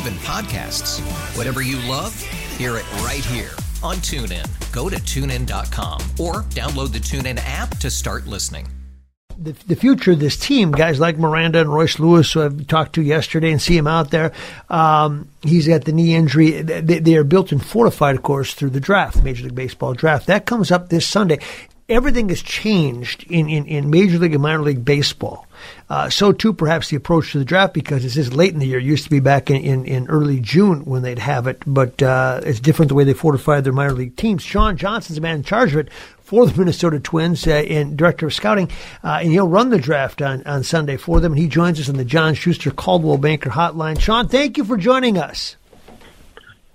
even podcasts. Whatever you love, hear it right here on TuneIn. Go to tunein.com or download the TuneIn app to start listening. the, the future of this team, guys like Miranda and Royce Lewis, who I've talked to yesterday and see him out there. Um, he's got the knee injury. They, they are built and fortified, of course, through the draft, Major League Baseball draft. That comes up this Sunday. Everything has changed in, in, in Major League and Minor League Baseball. Uh, so too, perhaps the approach to the draft because it's this late in the year. It used to be back in, in, in early June when they'd have it, but uh, it's different the way they fortified their minor league teams. Sean Johnson's the man in charge of it for the Minnesota Twins uh, and director of scouting, uh, and he'll run the draft on, on Sunday for them. And he joins us on the John Schuster Coldwell Banker Hotline. Sean, thank you for joining us.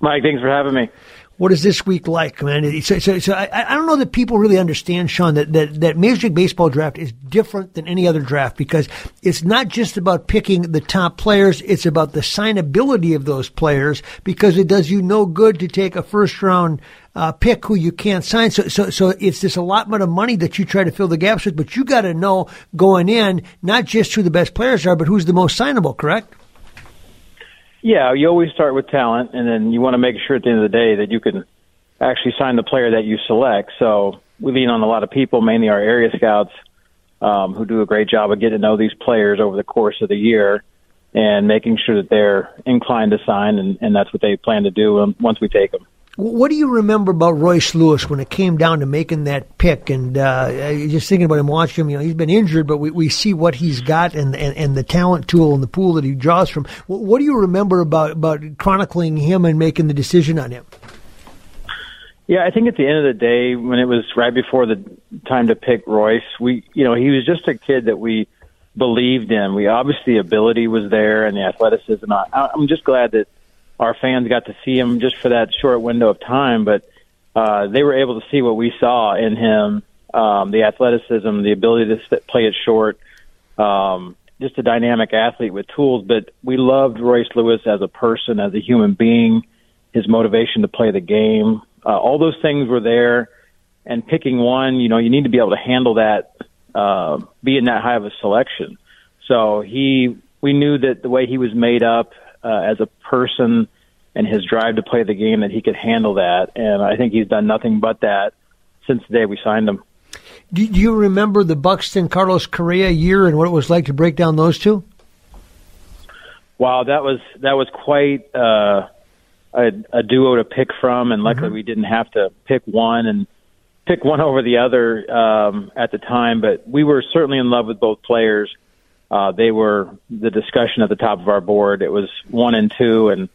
Mike, thanks for having me. What is this week like, man? So, so, so I, I don't know that people really understand, Sean, that, that, that Major League Baseball draft is different than any other draft because it's not just about picking the top players, it's about the signability of those players because it does you no good to take a first round uh, pick who you can't sign. So, so, so it's this allotment of money that you try to fill the gaps with, but you got to know going in not just who the best players are, but who's the most signable, correct? Yeah, you always start with talent, and then you want to make sure at the end of the day that you can actually sign the player that you select. So we lean on a lot of people, mainly our area scouts, um, who do a great job of getting to know these players over the course of the year and making sure that they're inclined to sign, and, and that's what they plan to do um, once we take them. What do you remember about Royce Lewis when it came down to making that pick? And uh, just thinking about him, watching him, you know, he's been injured, but we, we see what he's got and, and, and the talent tool and the pool that he draws from. What do you remember about, about chronicling him and making the decision on him? Yeah, I think at the end of the day, when it was right before the time to pick Royce, we, you know, he was just a kid that we believed in. We obviously ability was there and the athleticism. I, I'm just glad that our fans got to see him just for that short window of time, but uh, they were able to see what we saw in him um, the athleticism, the ability to play it short, um, just a dynamic athlete with tools. But we loved Royce Lewis as a person, as a human being, his motivation to play the game. Uh, all those things were there. And picking one, you know, you need to be able to handle that, uh, being that high of a selection. So he, we knew that the way he was made up uh, as a person and his drive to play the game that he could handle that. And I think he's done nothing but that since the day we signed him. Do you remember the Buxton Carlos Correa year and what it was like to break down those two? Wow, that was that was quite uh, a, a duo to pick from, and luckily mm-hmm. we didn't have to pick one and pick one over the other um, at the time. But we were certainly in love with both players uh, they were the discussion at the top of our board. It was one and two, and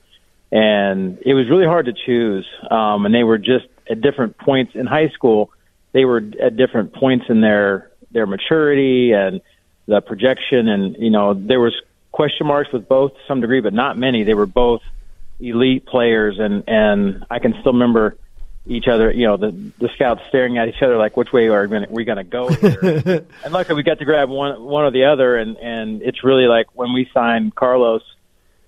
and it was really hard to choose. Um, and they were just at different points in high school. They were at different points in their their maturity and the projection, and you know there was question marks with both to some degree, but not many. They were both elite players, and and I can still remember each other, you know, the the scouts staring at each other like, which way are we going to go here? and luckily, we got to grab one one or the other, and and it's really like when we signed Carlos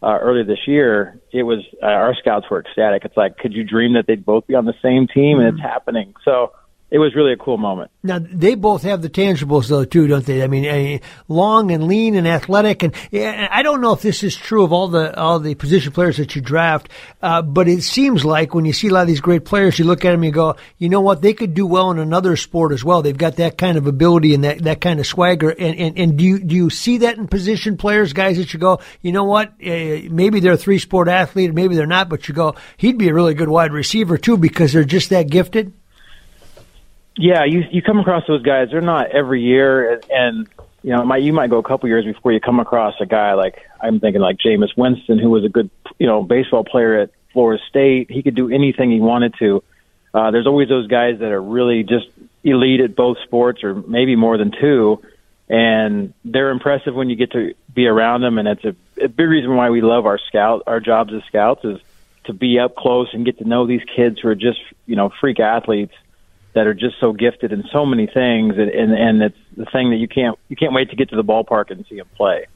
uh, earlier this year, it was uh, our scouts were ecstatic. It's like, could you dream that they'd both be on the same team, and it's mm-hmm. happening? So it was really a cool moment. Now they both have the tangibles though too, don't they? I mean, long and lean and athletic, and, I don't know if this is true of all the all the position players that you draft, uh, but it seems like when you see a lot of these great players, you look at them and you go, you know what, they could do well in another sport as well. They've got that kind of ability and that, that kind of swagger. And, and, and do you do you see that in position players, guys that you go, you know what, uh, maybe they're a three sport athlete, maybe they're not, but you go, he'd be a really good wide receiver too because they're just that gifted. Yeah, you you come across those guys. They're not every year, and, you know, might you might go a couple years before you come across a guy like I'm thinking like Jameis Winston, who was a good you know baseball player at Florida State. He could do anything he wanted to. Uh, there's always those guys that are really just elite at both sports, or maybe more than two, and they're impressive when you get to be around them. And it's a, a big reason why we love our scout our jobs as scouts is to be up close and get to know these kids who are just you know freak athletes that are just so gifted in so many things, and and, and it's the thing that you can't you can't wait to get to the ballpark and see them play.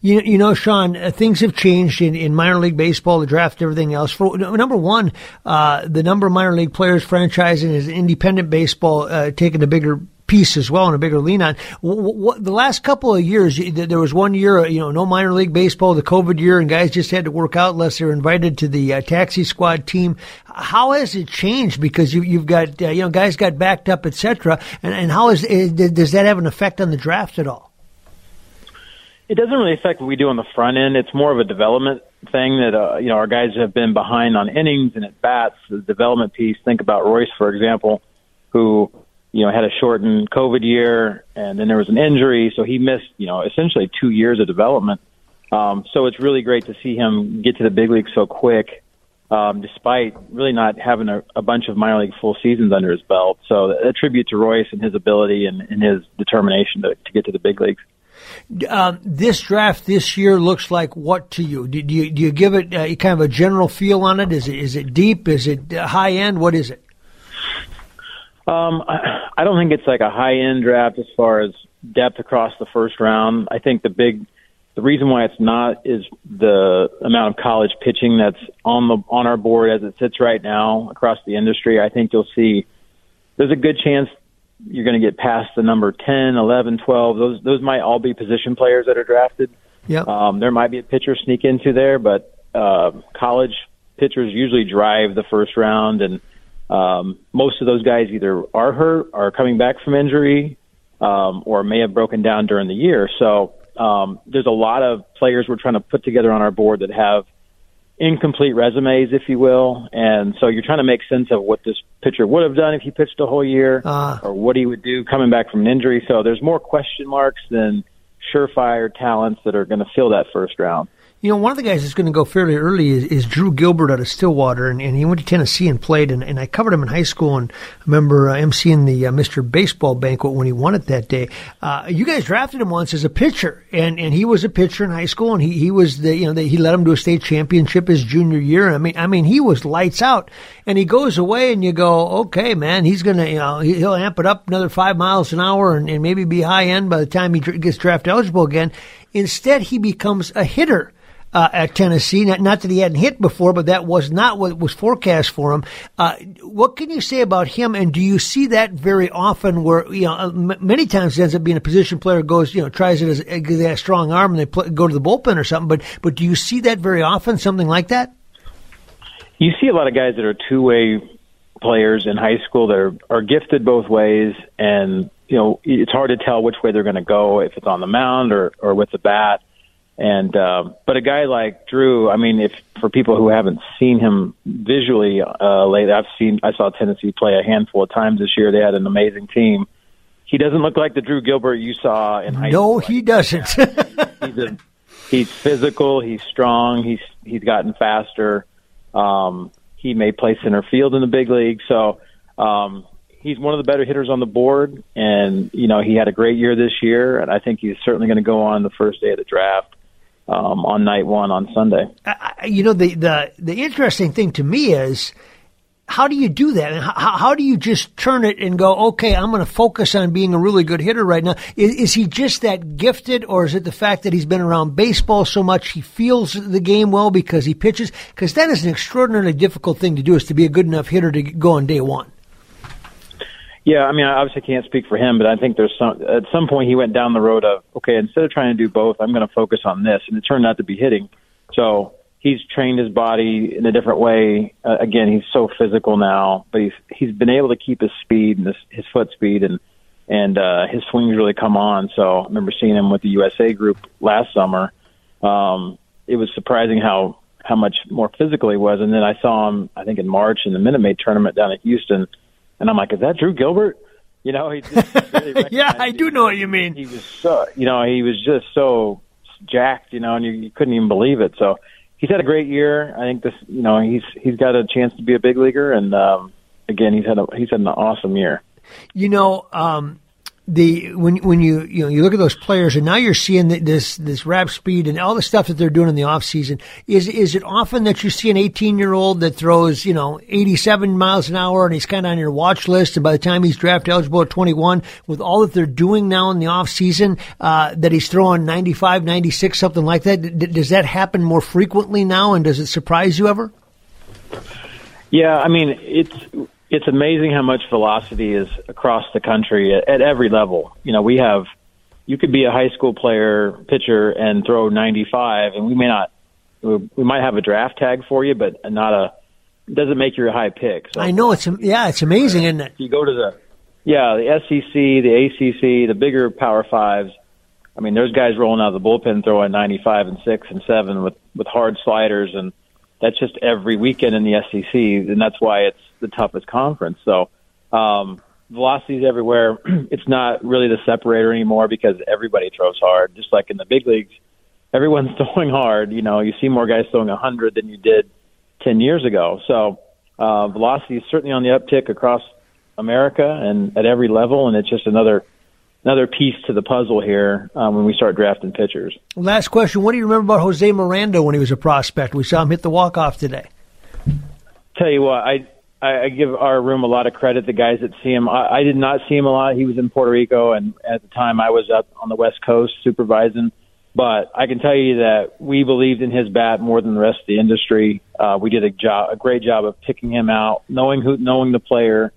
You, you know, Sean, uh, things have changed in, in minor league baseball, the draft, everything else. For number one, uh, the number of minor league players franchising is independent baseball uh, taking a bigger piece as well and a bigger lean on. What, what, the last couple of years, there was one year, you know, no minor league baseball, the COVID year, and guys just had to work out unless they were invited to the uh, taxi squad team. How has it changed? Because you, you've got, uh, you know, guys got backed up, etc. And, and how is, does that have an effect on the draft at all? It doesn't really affect what we do on the front end. It's more of a development thing that uh, you know our guys have been behind on innings and at bats. The development piece. Think about Royce, for example, who you know had a shortened COVID year, and then there was an injury, so he missed you know essentially two years of development. Um, so it's really great to see him get to the big league so quick, um, despite really not having a, a bunch of minor league full seasons under his belt. So a tribute to Royce and his ability and, and his determination to, to get to the big leagues. Um, this draft this year looks like what to you? Do, do you do you give it uh, kind of a general feel on it? Is it is it deep? Is it high end? What is it? Um, I, don't think it's like a high end draft as far as depth across the first round. I think the big the reason why it's not is the amount of college pitching that's on the on our board as it sits right now across the industry. I think you'll see there's a good chance you're going to get past the number 10, 11, 12. Those those might all be position players that are drafted. Yeah. Um, there might be a pitcher sneak into there, but uh, college pitchers usually drive the first round, and um, most of those guys either are hurt, are coming back from injury, um, or may have broken down during the year. So um, there's a lot of players we're trying to put together on our board that have incomplete resumes, if you will. And so you're trying to make sense of what this pitcher would have done if he pitched a whole year uh, or what he would do coming back from an injury. So there's more question marks than surefire talents that are going to fill that first round. You know, one of the guys that's going to go fairly early is, is Drew Gilbert out of Stillwater, and, and he went to Tennessee and played, and, and I covered him in high school, and I remember uh, emceeing the uh, Mr. Baseball banquet when he won it that day. Uh, you guys drafted him once as a pitcher, and, and he was a pitcher in high school, and he, he was the, you know, the, he led him to a state championship his junior year. I mean, I mean, he was lights out, and he goes away, and you go, okay, man, he's going to, you know, he'll amp it up another five miles an hour and, and maybe be high end by the time he gets draft eligible again. Instead, he becomes a hitter uh, at Tennessee. Not, not, that he hadn't hit before, but that was not what was forecast for him. Uh, what can you say about him? And do you see that very often? Where you know, m- many times it ends up being a position player goes, you know, tries it as a, a strong arm and they play, go to the bullpen or something. But but do you see that very often? Something like that? You see a lot of guys that are two way players in high school that are, are gifted both ways and you know it's hard to tell which way they're going to go if it's on the mound or or with the bat and uh, but a guy like Drew, I mean, if for people who haven't seen him visually uh, lately, I've seen I saw Tennessee play a handful of times this year. They had an amazing team. He doesn't look like the Drew Gilbert you saw in high no, school. No, he doesn't. he's a, he's physical. He's strong. He's he's gotten faster. Um, he may play center field in the big league. So um, he's one of the better hitters on the board, and you know he had a great year this year, and I think he's certainly going to go on the first day of the draft um, on night one on Sunday. Uh, you know, the, the, the interesting thing to me is how do you do that? How, how do you just turn it and go, okay, I'm going to focus on being a really good hitter right now? Is, is he just that gifted, or is it the fact that he's been around baseball so much he feels the game well because he pitches? Because that is an extraordinarily difficult thing to do, is to be a good enough hitter to go on day one. Yeah, I mean, I obviously can't speak for him, but I think there's some at some point he went down the road of okay, instead of trying to do both, I'm going to focus on this, and it turned out to be hitting. So he's trained his body in a different way. Uh, again, he's so physical now, but he's he's been able to keep his speed and his, his foot speed, and and uh, his swings really come on. So I remember seeing him with the USA group last summer. Um, it was surprising how how much more physical he was, and then I saw him I think in March in the Minute Maid tournament down at Houston and I'm like, is that Drew Gilbert? You know, he really yeah, I do know what you mean. He was so, you know, he was just so jacked, you know, and you, you couldn't even believe it. So he's had a great year. I think this, you know, he's he's got a chance to be a big leaguer, and um, again, he's had a he's had an awesome year. You know, um, the when when you you know you look at those players and now you're seeing this this rap speed and all the stuff that they're doing in the off season. Is is it often that you see an 18 year old that throws you know 87 miles an hour and he's kind of on your watch list and by the time he's draft eligible at 21 with all that they're doing now in the off season uh, that he's throwing 95 96 something like that D- does that happen more frequently now and does it surprise you ever? Yeah, I mean it's it's amazing how much velocity is across the country at, at every level. You know, we have you could be a high school player pitcher and throw 95, and we may not we we might have a draft tag for you, but not a doesn't make you a high pick. So I know it's yeah it's amazing isn't it you go to the yeah the SEC, the ACC, the bigger Power Fives. I mean, there's guys rolling out of the bullpen throwing 95 and six and seven with with hard sliders, and that's just every weekend in the SEC, and that's why it's the toughest conference. So, um, velocities everywhere. it's not really the separator anymore because everybody throws hard, just like in the big leagues. Everyone's throwing hard. You know, you see more guys throwing a 100 than you did 10 years ago. So, uh, velocity is certainly on the uptick across America and at every level, and it's just another another piece to the puzzle here um, when we start drafting pitchers. Last question. What do you remember about Jose Miranda when he was a prospect? We saw him hit the walk off today. Tell you what, I I I give our room a lot of credit. The guys that see him, I, I did not see him a lot. He was in Puerto Rico, and at the time I was up on the West Coast supervising. But I can tell you that we believed in his bat more than the rest of the industry. Uh, we did a job, a great job of picking him out, knowing who, knowing the player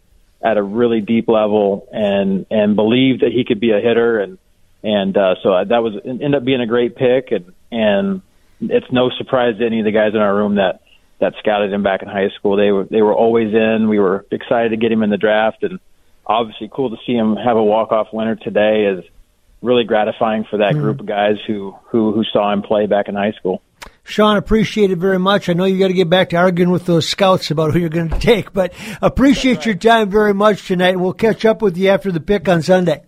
at a really deep level, and and believed that he could be a hitter, and and uh, so that was ended up being a great pick, and and it's no surprise to any of the guys in our room that that scouted him back in high school. They were they were always in. We were excited to get him in the draft, and obviously cool to see him have a walk off winner today is really gratifying for that group of guys who who who saw him play back in high school. Sean, appreciate it very much. I know you got to get back to arguing with those scouts about who you're going to take, but appreciate your time very much tonight. We'll catch up with you after the pick on Sunday.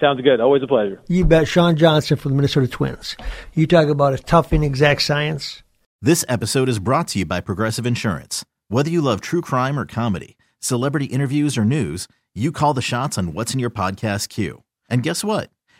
Sounds good. Always a pleasure. You bet. Sean Johnson from the Minnesota Twins. You talk about a tough inexact science. This episode is brought to you by Progressive Insurance. Whether you love true crime or comedy, celebrity interviews or news, you call the shots on what's in your podcast queue. And guess what?